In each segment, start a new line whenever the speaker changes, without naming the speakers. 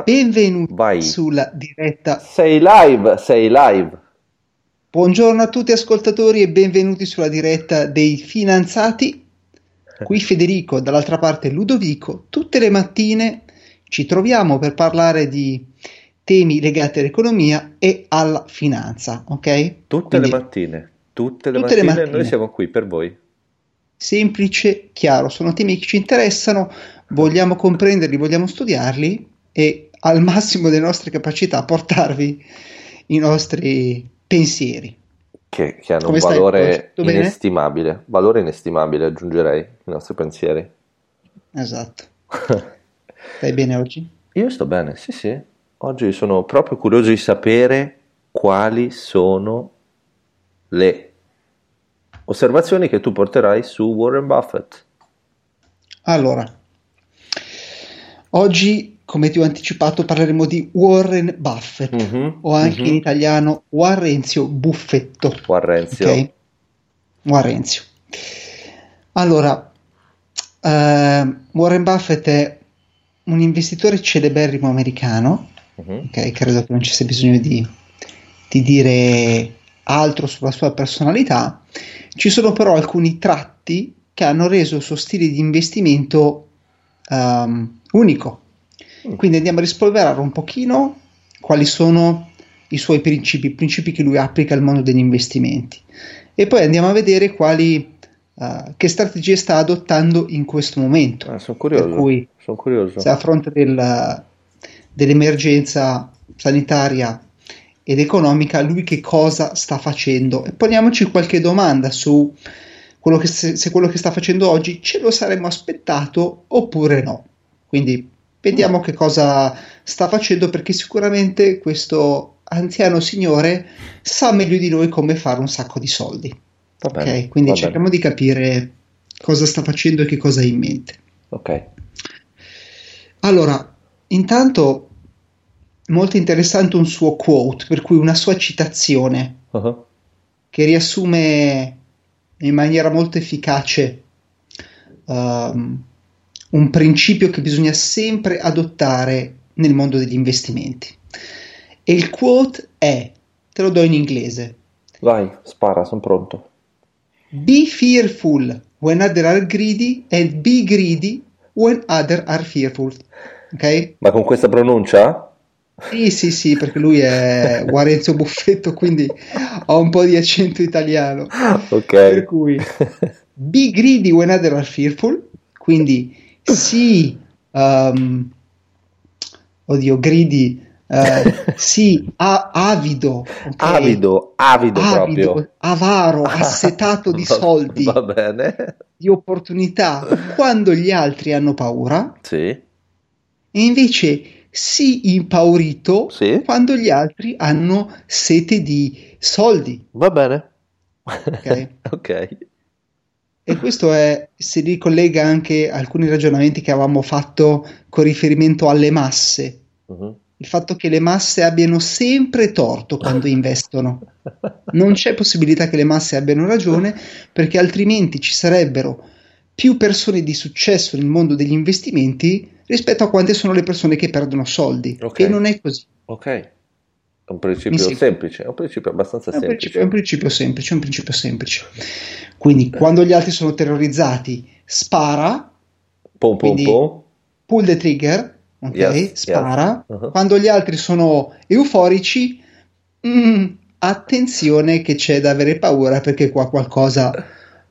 Benvenuti
Vai.
sulla diretta.
Sei live, sei live.
Buongiorno a tutti ascoltatori e benvenuti sulla diretta dei finanziati. Qui Federico, dall'altra parte Ludovico. Tutte le mattine ci troviamo per parlare di temi legati all'economia e alla finanza, ok?
Tutte
Quindi,
le mattine, tutte le
tutte le
mattine
mattine.
noi siamo qui per voi.
semplice, chiaro, sono temi che ci interessano, vogliamo comprenderli, vogliamo studiarli e al massimo delle nostre capacità portarvi i nostri pensieri.
Che, che hanno
Come
un valore
bene?
inestimabile. Valore inestimabile, aggiungerei, i nostri pensieri.
Esatto. Stai bene oggi?
Io sto bene, sì, sì. Oggi sono proprio curioso di sapere quali sono le osservazioni che tu porterai su Warren Buffett.
Allora, oggi, come ti ho anticipato, parleremo di Warren Buffett,
Mhm,
o anche
mhm.
in italiano Warrenzio Buffetto.
Warrenzio.
Ok? Warrenzio. Allora, eh, Warren Buffett è un investitore celeberrimo americano,
Mhm.
ok? Credo che non ci sia bisogno di, di dire altro sulla sua personalità. Ci sono però alcuni tratti che hanno reso il suo stile di investimento ehm, unico. Quindi andiamo a rispolverare un pochino quali sono i suoi principi, i principi che lui applica al mondo degli investimenti. E poi andiamo a vedere quali, eh, che strategie sta adottando in questo momento.
Ah, sono curioso.
Per cui
Sono curioso.
se a fronte del- dell'emergenza sanitaria ed economica, lui che cosa sta facendo? E poniamoci qualche domanda su quello che, se, se quello che sta facendo oggi ce lo saremmo aspettato oppure no. Quindi vediamo che cosa sta facendo perché sicuramente questo anziano signore sa meglio di noi come fare un sacco di soldi.
Bene,
Ok, quindi cerchiamo di capire cosa sta facendo e che cosa ha in mente.
bene. Ok.
Allora, intanto molto interessante un suo quote, per cui una sua citazione
Uh-huh.
che riassume in maniera molto efficace um, un principio che bisogna sempre adottare nel mondo degli investimenti. E il quote è, te lo do in inglese,
Vai, spara, sono pronto.
Be fearful when other are greedy and be greedy when other are fearful. Ok?
Ma con questa pronuncia?
Sì, sì, sì, perché lui è Warenzio Buffetto, quindi ha un po' di accento italiano.
Ok.
Per cui be greedy when other are fearful, quindi sii, um, oddio, greedy, eh, sii a- avido, ok?
Avido, avido,
Avido,
proprio.
avaro, assetato di
Va-
soldi,
Va bene.
di opportunità, quando gli altri hanno paura,
Sì,
e invece sii impaurito
sì,
quando gli altri hanno sete di soldi.
va bene.
Ok.
Ok.
E questo è, si ricollega anche a alcuni ragionamenti che avevamo fatto con riferimento alle masse.
Mhm.
Il fatto che le masse abbiano sempre torto quando investono. Non c'è possibilità che le masse abbiano ragione perché altrimenti ci sarebbero più persone di successo nel mondo degli investimenti rispetto a quante sono le persone che perdono soldi.
Ok.
E non è così.
Ok. Un principio semplice, è un principio abbastanza
È
semplice.
principio, è un principio semplice, è un principio semplice. Quindi quando gli altri sono terrorizzati, spara,
Pom pom pom.
pull the trigger, ok?
Yes,
spara.
yes. Uh-huh.
Quando gli altri sono euforici, mm, attenzione che c'è da avere paura perché qua qualcosa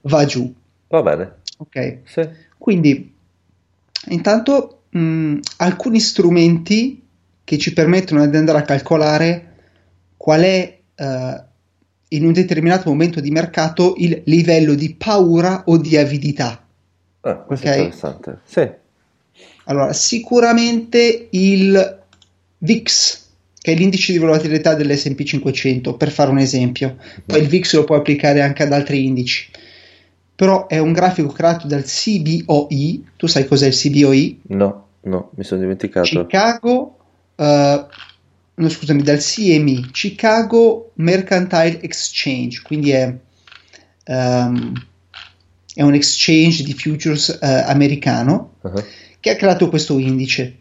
va giù,
Va bene.
ok?
Sì.
Quindi, intanto, mh, alcuni strumenti che ci permettono di andare a calcolare qual è eh, in un determinato momento di mercato il livello di paura o di avidità.
Ah, questo
Ok.
è interessante. Sì.
Allora, sicuramente il VIX, che è l'indice di volatilità dell'S&P 500, per fare un esempio. Poi il VIX lo puoi applicare anche ad altri indici. Però è un grafico creato dal CBOE. Tu sai cos'è il CBOE?
No, no, mi sono dimenticato.
Chicago, eh, no, scusami, dal CME, Chicago Mercantile Exchange, quindi è, ehm, è un exchange di futures eh, americano
Uh-huh.
che ha creato questo indice.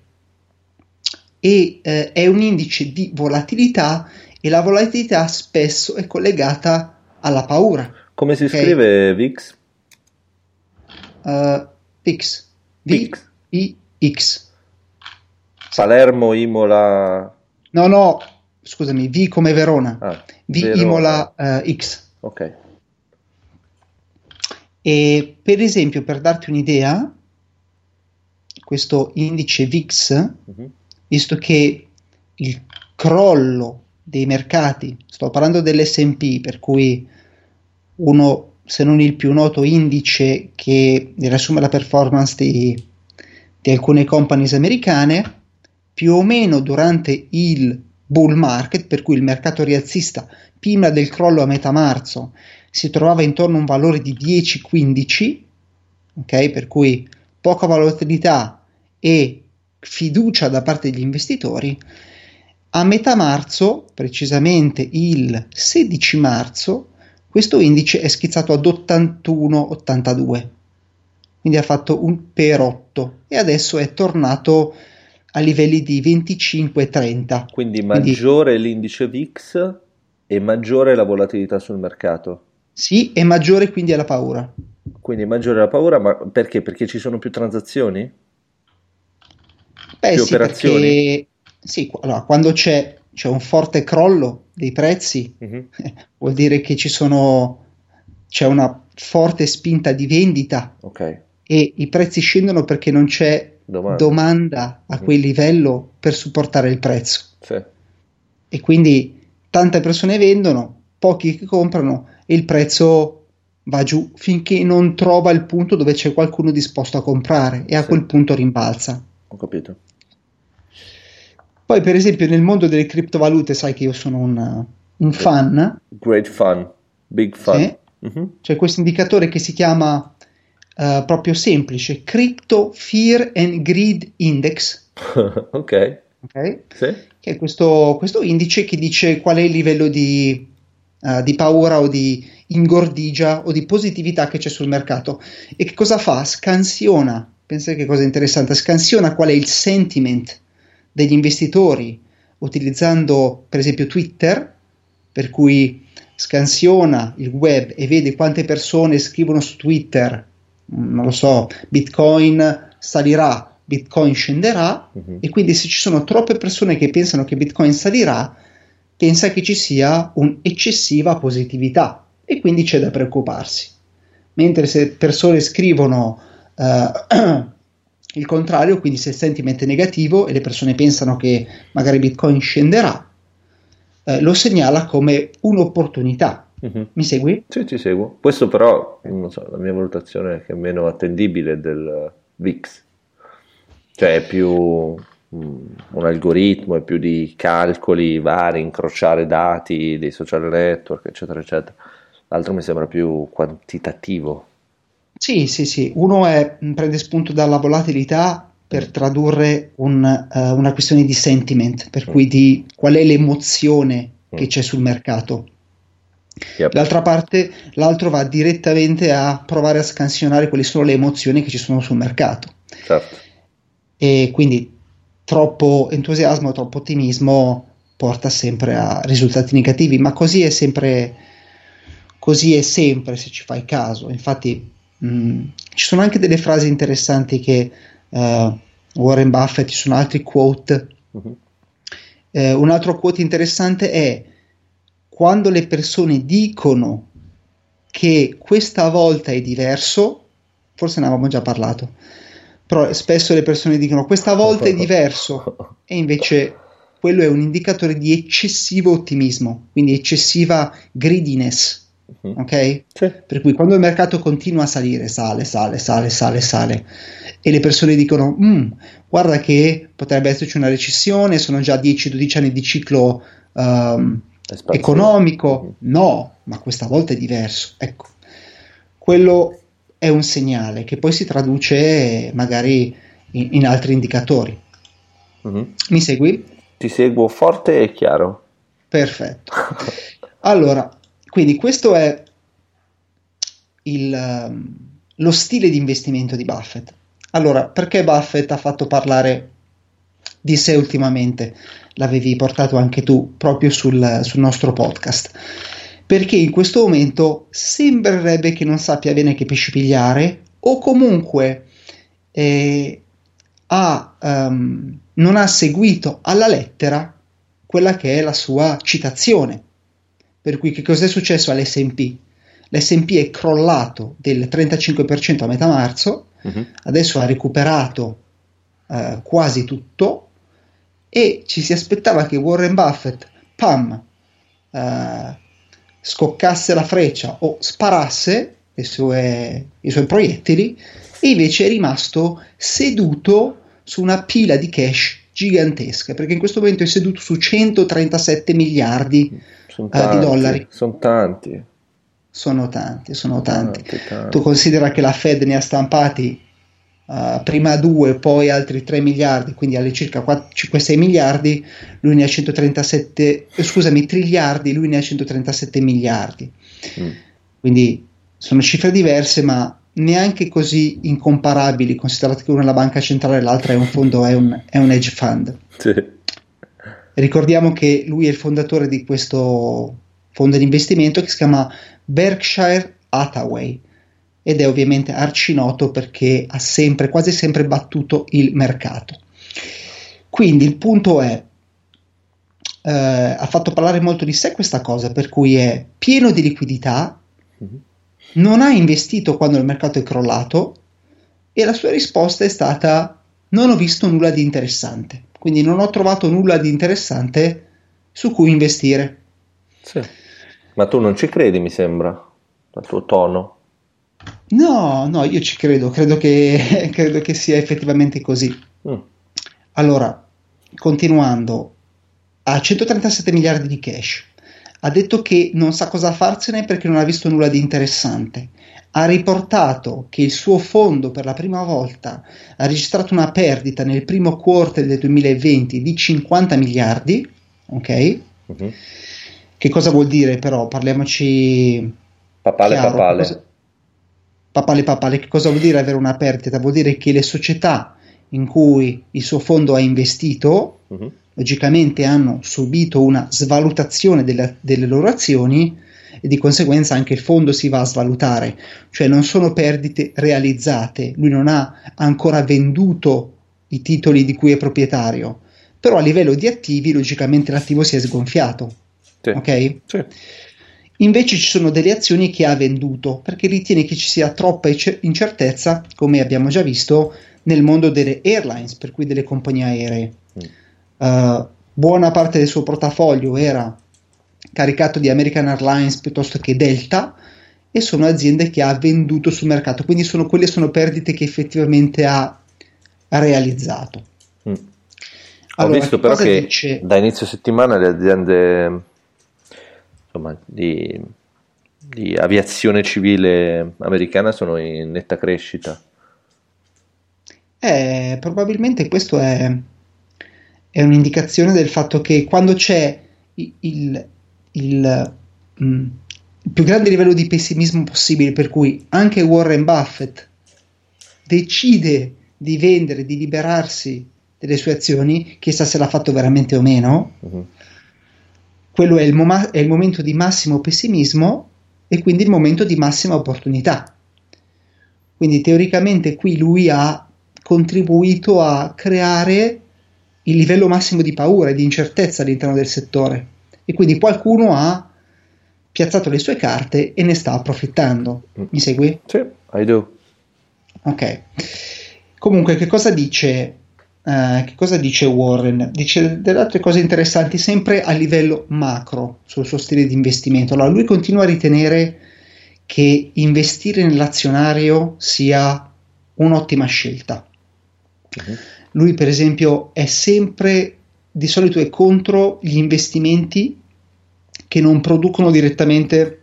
e eh, è un indice di volatilità e la volatilità spesso è collegata alla paura.
Come si okay? scrive VIX?
Uh, VIX. V-I-X.
Palermo, Imola.
No, no, scusami, V come Verona. Ah, v Verona. Imola uh, X.
Ok.
E per esempio, per darti un'idea, questo indice VIX, uh-huh. visto che il crollo dei mercati, sto parlando dell'SP, per cui uno, se non il più noto indice che riassume la performance di, di alcune companies americane, più o meno durante il bull market, per cui il mercato rialzista prima del crollo a metà marzo si trovava intorno a un valore di 10-15, ok? Per cui poca volatilità e fiducia da parte degli investitori. A metà marzo, precisamente il 16 marzo, questo indice è schizzato ad 81-82, quindi ha fatto un per 8 e adesso è tornato a livelli di 25-30.
Quindi maggiore quindi, l'indice VIX e maggiore la volatilità sul mercato.
Sì, e maggiore quindi è la paura.
Quindi maggiore la paura, ma perché? Perché ci sono più transazioni?
Beh, più sì, operazioni? Perché, sì, allora, quando c'è, c'è, un forte crollo dei prezzi, uh-huh. vuol dire che ci sono, c'è una forte spinta di vendita
okay.
e i prezzi scendono perché non c'è domanda, domanda a quel livello per supportare il prezzo.
Sì.
E quindi tante persone vendono, pochi che comprano e il prezzo va giù finché non trova il punto dove c'è qualcuno disposto a comprare e a sì. quel punto rimbalza.
Ho capito.
Poi, per esempio, nel mondo delle criptovalute, sai che io sono un, un fan.
Great fun, big fun. Sì.
Mm-hmm. C'è questo indicatore che si chiama uh, proprio semplice Crypto Fear and Greed Index.
ok.
okay?
Sì.
Che è questo, questo, indice che dice qual è il livello di, uh, di paura o di ingordigia o di positività che c'è sul mercato. E che cosa fa? Scansiona, pensate che cosa interessante, scansiona qual è il sentiment degli investitori utilizzando per esempio Twitter, per cui scansiona il web e vede quante persone scrivono su Twitter non lo so, Bitcoin salirà, Bitcoin scenderà uh-huh. e quindi se ci sono troppe persone che pensano che Bitcoin salirà, pensa che ci sia un'eccessiva positività e quindi c'è da preoccuparsi. Mentre se persone scrivono uh, il contrario, quindi se il sentiment è negativo e le persone pensano che magari Bitcoin scenderà, uh, lo segnala come un'opportunità Mm-hmm. Mi segui?
Sì, ti seguo. Questo però, non so, la mia valutazione è che è meno attendibile del VIX. Cioè è più mm, un algoritmo, è più di calcoli vari, incrociare dati dei social network, eccetera, eccetera. L'altro mi sembra più quantitativo.
Sì, sì, sì. Uno è, prende spunto dalla volatilità per tradurre un, uh, una questione di sentiment, per mm. cui di qual è l'emozione mm. che c'è sul mercato. Yep. D'altra parte, l'altro va direttamente a provare a scansionare quali sono le emozioni che ci sono sul mercato.
Certo.
E quindi troppo entusiasmo, troppo ottimismo porta sempre a risultati negativi, ma così è sempre, così è sempre se ci fai caso. Infatti, mh, mm, ci sono anche delle frasi interessanti che uh, Warren Buffett, ci sono altri quote. Uh-huh. Uh, un altro quote interessante è quando le persone dicono che questa volta è diverso, forse ne avevamo già parlato, però spesso le persone dicono questa volta è diverso e invece quello è un indicatore di eccessivo ottimismo, quindi eccessiva greediness. Mhm. Ok?
Sì.
Per cui quando il mercato continua a salire, sale, sale, sale, sale, sale, e le persone dicono: mm, Guarda che potrebbe esserci una recessione, sono già 10-12 anni di ciclo um, economico, no, ma questa volta è diverso. Ecco, quello è un segnale che poi si traduce magari in, in altri indicatori. Mm-hmm. Mi segui?
Ti seguo forte e chiaro.
Perfetto. allora, quindi questo è il, um, lo stile di investimento di Buffett. Allora, perché Buffett ha fatto parlare di sé ultimamente, l'avevi portato anche tu proprio sul, sul nostro podcast. Perché in questo momento sembrerebbe che non sappia bene che pesci pigliare, o comunque eh, ha, um, non ha seguito alla lettera quella che è la sua citazione. Per cui che cosa è successo all'SP? L'SP è crollato del 35% a metà marzo, uh-huh. adesso ha recuperato uh, quasi tutto e ci si aspettava che Warren Buffett, pam, uh, scoccasse la freccia o sparasse sue, i suoi proiettili e invece è rimasto seduto su una pila di cash gigantesca perché in questo momento è seduto su 137 miliardi
tanti,
uh, di dollari.
Sono tanti.
Sono tanti, sono tanti. tanti, tanti. Tu considera che la Fed ne ha stampati uh, prima 2, poi altri 3 miliardi, quindi alle circa 5-6 miliardi, lui ne ha 137, eh, scusami, triliardi, lui ne ha 137 miliardi. Mm. Quindi sono cifre diverse, ma neanche così incomparabili, considerato che una è la banca centrale e l'altra è un fondo, è un, è un hedge fund. Sì. Ricordiamo che lui è il fondatore di questo fondo di investimento che si chiama Berkshire Hathaway ed è ovviamente arcinoto perché ha sempre, quasi sempre battuto il mercato. Quindi il punto è, eh, ha fatto parlare molto di sé questa cosa, per cui è pieno di liquidità, mm-hmm non ha investito quando il mercato è crollato e la sua risposta è stata non ho visto nulla di interessante, quindi non ho trovato nulla di interessante su cui investire.
Sì. Ma tu non ci credi, mi sembra, dal tuo tono.
No, no, io ci credo, credo che, credo che sia effettivamente così. Mm. Allora, continuando, ha 137 miliardi di cash, ha detto che non sa cosa farsene perché non ha visto nulla di interessante. Ha riportato che il suo fondo per la prima volta ha registrato una perdita nel primo quarter del 2020 di 50 miliardi. Ok? Uh-huh. Che cosa vuol dire però? Parliamoci.
Papale, chiaro. papale. Cosa...
Papale, papale. Che cosa vuol dire avere una perdita? Vuol dire che le società in cui il suo fondo ha investito. Uh-huh logicamente hanno subito una svalutazione delle, delle loro azioni e di conseguenza anche il fondo si va a svalutare, cioè non sono perdite realizzate, lui non ha ancora venduto i titoli di cui è proprietario, però a livello di attivi logicamente l'attivo si è sgonfiato. Sì. Ok? Sì. Invece ci sono delle azioni che ha venduto perché ritiene che ci sia troppa incertezza, come abbiamo già visto, nel mondo delle airlines, per cui delle compagnie aeree. Uh, buona parte del suo portafoglio era caricato di American Airlines piuttosto che Delta e sono aziende che ha venduto sul mercato, quindi sono, quelle sono perdite che effettivamente ha realizzato.
Mm. Allora, Ho visto però che dice... da inizio settimana le aziende insomma, di, di aviazione civile americana sono in netta crescita.
Eh, probabilmente questo è è un'indicazione del fatto che quando c'è il, il, il, mm, il più grande livello di pessimismo possibile, per cui anche Warren Buffett decide di vendere, di liberarsi delle sue azioni, chissà se l'ha fatto veramente o meno, uh-huh. Quello è il, mom- è il momento di massimo pessimismo e quindi il momento di massima opportunità. Quindi teoricamente qui lui ha contribuito a creare il livello massimo di paura e di incertezza all'interno del settore e quindi qualcuno ha piazzato le sue carte e ne sta approfittando. Mi segui?
Sì, I do.
Ok. Comunque, che cosa dice, uh, che cosa dice Warren? Dice delle altre cose interessanti sempre a livello macro sul suo stile di investimento. Allora, lui continua a ritenere che investire nell'azionario sia un'ottima scelta. Uh-huh. Lui, per esempio, è sempre di solito è contro gli investimenti che non producono direttamente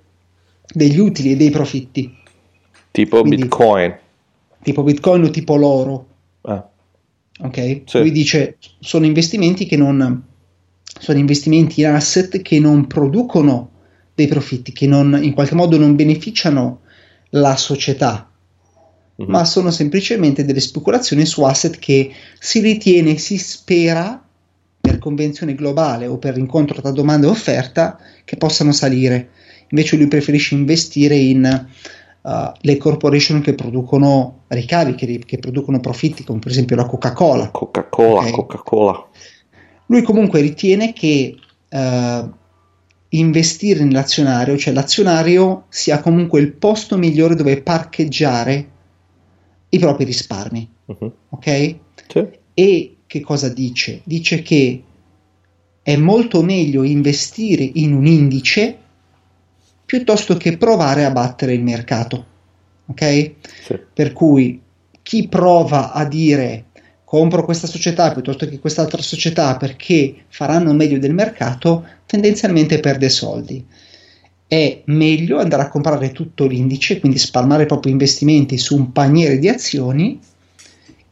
degli utili e dei profitti.
Tipo Quindi, Bitcoin.
Tipo Bitcoin o tipo l'oro. Ah. Ok? Sì. Lui dice sono investimenti che non sono investimenti in asset che non producono dei profitti, che non, in qualche modo non beneficiano la società uh-huh. ma sono semplicemente delle speculazioni su asset che si ritiene, si spera per convenzione globale o per incontro tra domanda e offerta che possano salire. Invece lui preferisce investire in uh, le corporation che producono ricavi, che, che, producono profitti, come per esempio la Coca-Cola.
Coca-Cola, okay? Coca-Cola.
Lui comunque ritiene che uh, investire nell'azionario, cioè l'azionario sia comunque il posto migliore dove parcheggiare i propri risparmi. Uh-huh. Ok? Sì. E che cosa dice? Dice che è molto meglio investire in un indice piuttosto che provare a battere il mercato. Ok? Sì. Per cui chi prova a dire compro questa società piuttosto che quest'altra società perché faranno meglio del mercato, tendenzialmente perde soldi. È meglio andare a comprare tutto l'indice, quindi spalmare i propri investimenti su un paniere di azioni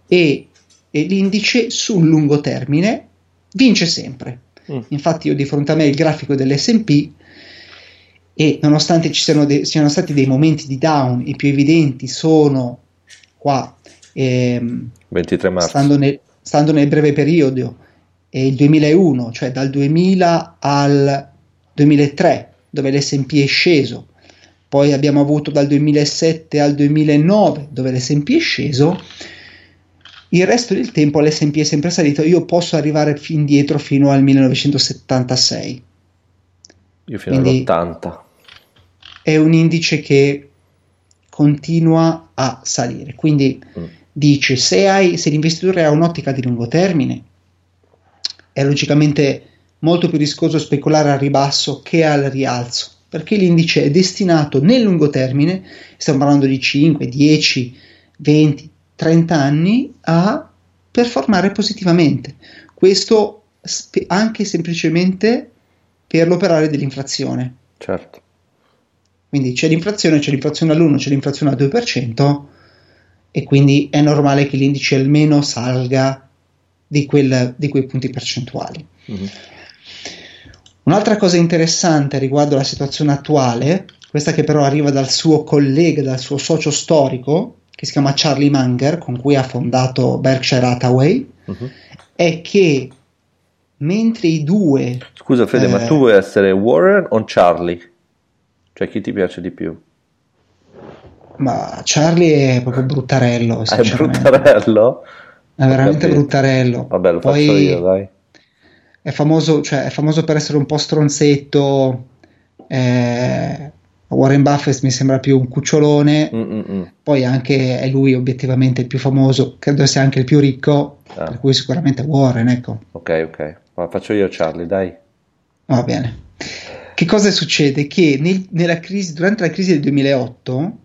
e, e l'indice sul lungo termine vince sempre. Mm. Infatti, io di fronte a me il grafico dell'SP e nonostante ci siano, de- siano stati dei momenti di down, i più evidenti sono qua ehm,
23 marzo.
Stando, nel, stando nel breve periodo, è il 2001, cioè dal 2000 al 2003, dove l'SP è sceso, poi abbiamo avuto dal 2007 al 2009, dove l'SP è sceso, il resto del tempo l'SP è sempre salito, io posso arrivare fin dietro fino al 1976.
Io fino Quindi all'80.
È un indice che continua a salire. Quindi mm dice se, hai, se l'investitore ha un'ottica di lungo termine, è logicamente molto più rischioso speculare al ribasso che al rialzo, perché l'indice è destinato nel lungo termine, stiamo parlando di 5, 10, 20, 30 anni, a performare positivamente. Questo anche semplicemente per l'operare dell'inflazione.
Certo.
Quindi c'è l'inflazione, c'è l'inflazione all'1, c'è l'inflazione al 2%, e quindi è normale che l'indice almeno salga di, quel, di quei punti percentuali. Mm-hmm. Un'altra cosa interessante riguardo alla situazione attuale, questa che però arriva dal suo collega, dal suo socio storico, che si chiama Charlie Munger, con cui ha fondato Berkshire Hathaway, uh-huh. è che mentre i due...
Scusa Fede, eh, ma tu vuoi essere Warren o Charlie? Cioè chi ti piace di più?
Ma Charlie è proprio bruttarello.
È bruttarello?
È veramente bruttarello.
Vabbè, lo Poi faccio io, dai.
È famoso, cioè, è famoso per essere un po' stronzetto. Eh, Warren Buffett mi sembra più un cucciolone. Mm-mm. Poi anche è lui obiettivamente il più famoso, credo sia anche il più ricco. Ah. Per cui sicuramente Warren, ecco.
Ok, ok. Ma faccio io Charlie, dai.
Va bene. Che cosa succede? Che nel, crisi, durante la crisi del 2008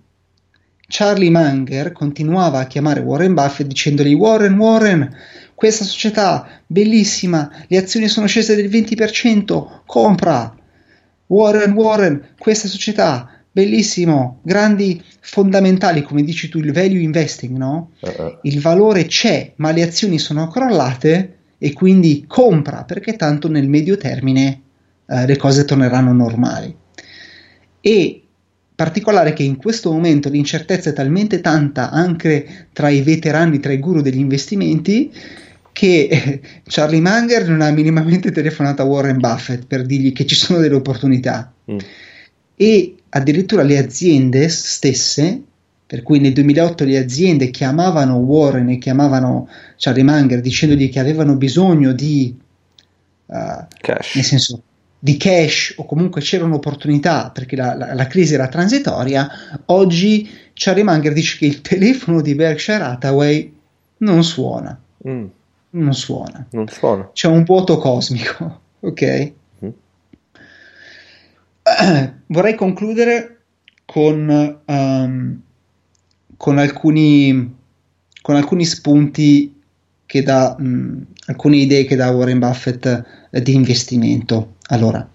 Charlie Munger continuava a chiamare Warren Buffett dicendogli Warren, Warren, questa società bellissima, le azioni sono scese del 20%, compra. Warren, Warren, questa società bellissimo, grandi fondamentali, come dici tu, il value investing, no? Uh-uh. Il valore c'è, ma le azioni sono crollate e quindi compra, perché tanto nel medio termine uh, le cose torneranno normali. E particolare che in questo momento l'incertezza è talmente tanta anche tra i veterani, tra i guru degli investimenti, che eh, Charlie Munger non ha minimamente telefonato a Warren Buffett per dirgli che ci sono delle opportunità. Mm. E addirittura le aziende stesse, per cui nel 2008 le aziende chiamavano Warren e chiamavano Charlie Munger dicendogli che avevano bisogno di... Uh,
Cash.
Nel senso, di cash o comunque c'era un'opportunità perché la, la, la crisi era transitoria, oggi Charlie Munger dice che il telefono di Berkshire Hathaway non suona. Mm. Non suona.
Non suona.
C'è un vuoto cosmico, ok? Mm. vorrei concludere con, um, con, alcuni, con alcuni spunti che dà, um, alcune idee che dà Warren Buffett eh, di investimento. Allora,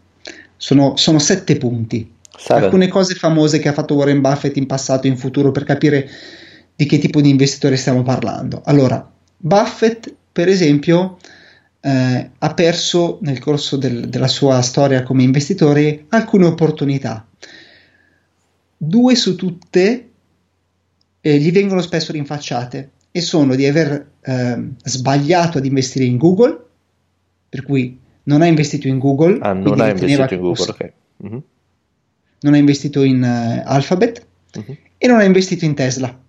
sono, sono sette punti. Seven. Alcune cose famose che ha fatto Warren Buffett in passato e in futuro per capire di che tipo di investitore stiamo parlando. Allora, Buffett, per esempio, eh, ha perso nel corso del, della sua storia come investitore alcune opportunità. Due su tutte eh, gli vengono spesso rinfacciate e sono di aver eh, sbagliato ad investire in Google, per cui non ha investito in Google.
Ah, non ha investito in Google, ok. Mm-hmm.
Non ha investito in uh, Alphabet mm-hmm. e non ha investito in Tesla.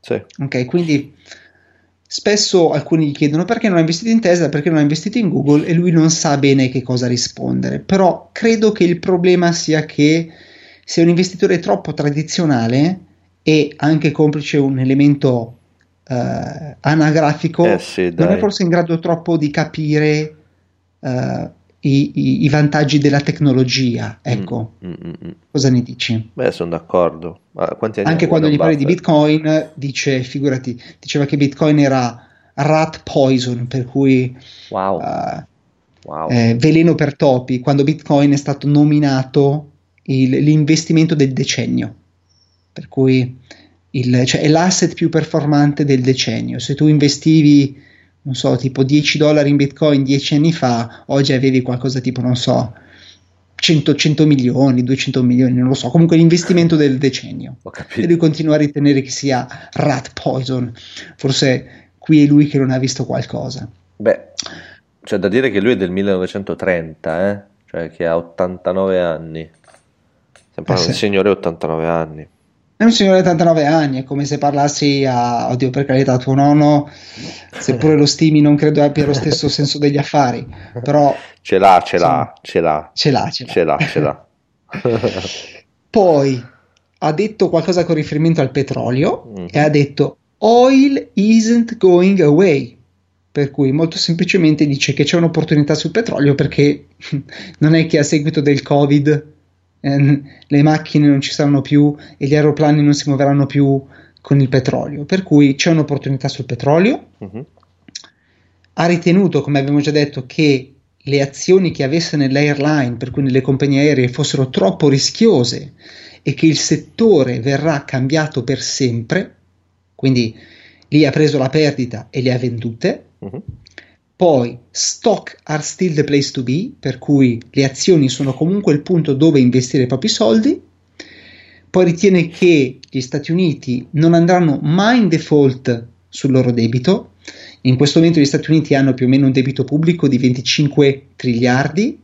Sì.
Ok, quindi spesso alcuni gli chiedono perché non ha investito in Tesla, perché non ha investito in Google e lui non sa bene che cosa rispondere. Però credo che il problema sia che se un investitore troppo tradizionale e anche complice un elemento uh, anagrafico,
eh sì,
non è forse in grado troppo di capire uh, i, i, vantaggi della tecnologia. Ecco, mm, mm, mm. cosa ne dici?
Beh, sono d'accordo.
Anche quando gli parli di Bitcoin, dice, figurati, diceva che Bitcoin era rat poison, per cui
wow. Uh,
wow. Eh, veleno per topi, quando Bitcoin è stato nominato il, l'investimento del decennio. Per cui il, cioè, è l'asset più performante del decennio. Se tu investivi, non so, tipo 10 dollari in Bitcoin 10 anni fa, oggi avevi qualcosa tipo, non so, 100, 100 milioni, 200 milioni, non lo so, comunque l'investimento del decennio. E lui continua a ritenere che sia rat poison. Forse qui è lui che non ha visto qualcosa.
Beh, c'è da dire che lui è del 1930, eh? cioè che ha 89 anni. Sempre eh un sì. signore 89 anni.
È un signore di 89 anni, è come se parlassi a, oddio per carità, tuo nonno, seppure lo stimi non credo abbia lo stesso senso degli affari, però...
Ce l'ha, ce l'ha, ce l'ha.
Ce l'ha, ce
l'ha. Ce l'ha.
Poi ha detto qualcosa con riferimento al petrolio mm-hmm. e ha detto oil isn't going away. Per cui molto semplicemente dice che c'è un'opportunità sul petrolio perché non è che a seguito del Covid eh, le macchine non ci saranno più e gli aeroplani non si muoveranno più con il petrolio. Per cui c'è un'opportunità sul petrolio. Uh-huh. Ha ritenuto, come abbiamo già detto, che le azioni che avesse nell'airline, per cui nelle compagnie aeree, fossero troppo rischiose e che il settore verrà cambiato per sempre. Quindi lì ha preso la perdita e le ha vendute. Uh-huh. Poi stock are still the place to be, per cui le azioni sono comunque il punto dove investire i propri soldi. Poi ritiene che gli Stati Uniti non andranno mai in default sul loro debito. In questo momento gli Stati Uniti hanno più o meno un debito pubblico di 25 triliardi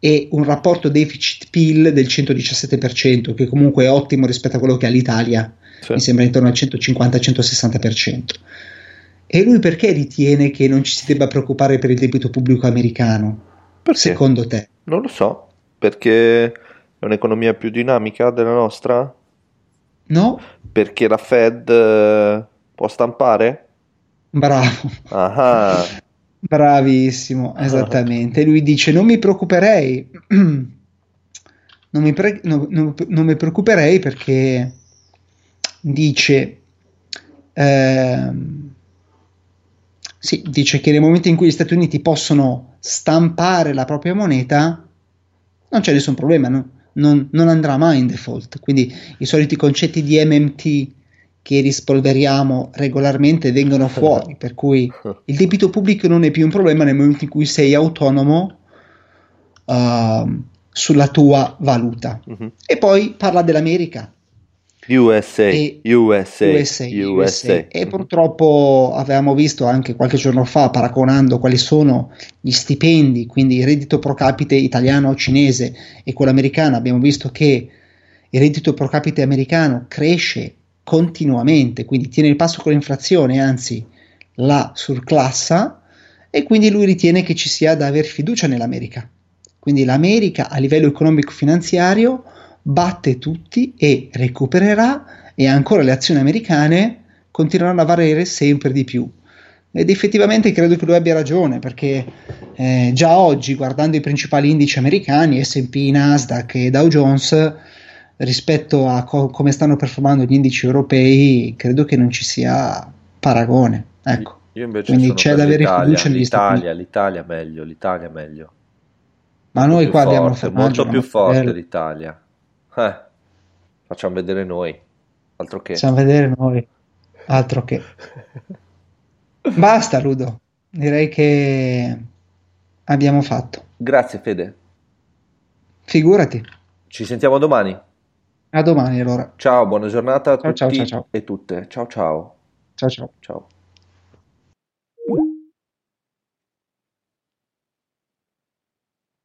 e un rapporto deficit-PIL del 117%, che comunque è ottimo rispetto a quello che ha l'Italia, sì. mi sembra intorno al 150-160%. E lui perché ritiene che non ci si debba preoccupare per il debito pubblico americano? Perché? Secondo te?
Non lo so, perché è un'economia più dinamica della nostra?
No.
Perché la Fed eh, può stampare?
Bravo.
Ah.
Bravissimo, esattamente. Lui dice: Non mi preoccuperei, non mi, pre- no, no, non mi preoccuperei perché dice. Ehm, sì, dice che nel momento in cui gli Stati Uniti possono stampare la propria moneta, non c'è nessun problema, no? non, non, andrà mai in default. Quindi i soliti concetti di MMT che rispolveriamo regolarmente vengono fuori, per cui il debito pubblico non è più un problema nel momento in cui sei autonomo uh, sulla tua valuta. Uh-huh. E poi parla dell'America
USA, e, USA, USA, USA.
E purtroppo avevamo visto anche qualche giorno fa, paragonando quali sono gli stipendi, quindi il reddito pro capite italiano o cinese e quello americano, abbiamo visto che il reddito pro capite americano cresce continuamente, quindi tiene il passo con l'inflazione, anzi la surclassa, e quindi lui ritiene che ci sia da aver fiducia nell'America. Quindi l'America a livello economico-finanziario batte tutti e recupererà e ancora le azioni americane continueranno a valere sempre di più. Ed effettivamente credo che lui abbia ragione perché eh, già oggi guardando i principali indici americani, SP, Nasdaq e Dow Jones, rispetto a co- come stanno performando gli indici europei, credo che non ci sia paragone. Ecco.
Io invece Quindi c'è da avere fiducia negli Stati L'Italia meglio, l'Italia meglio.
Ma noi qua forte, abbiamo
fatto molto più forte l'Italia. Eh, facciamo vedere noi. Altro che.
Facciamo vedere noi. Altro che. Basta, Ludo. Direi che abbiamo fatto.
Grazie, Fede.
Figurati.
Ci sentiamo domani.
A domani allora.
Ciao, buona giornata a
Ciao ciao ciao
tutti
ciao.
e tutte. Ciao ciao.
Ciao ciao.
Ciao.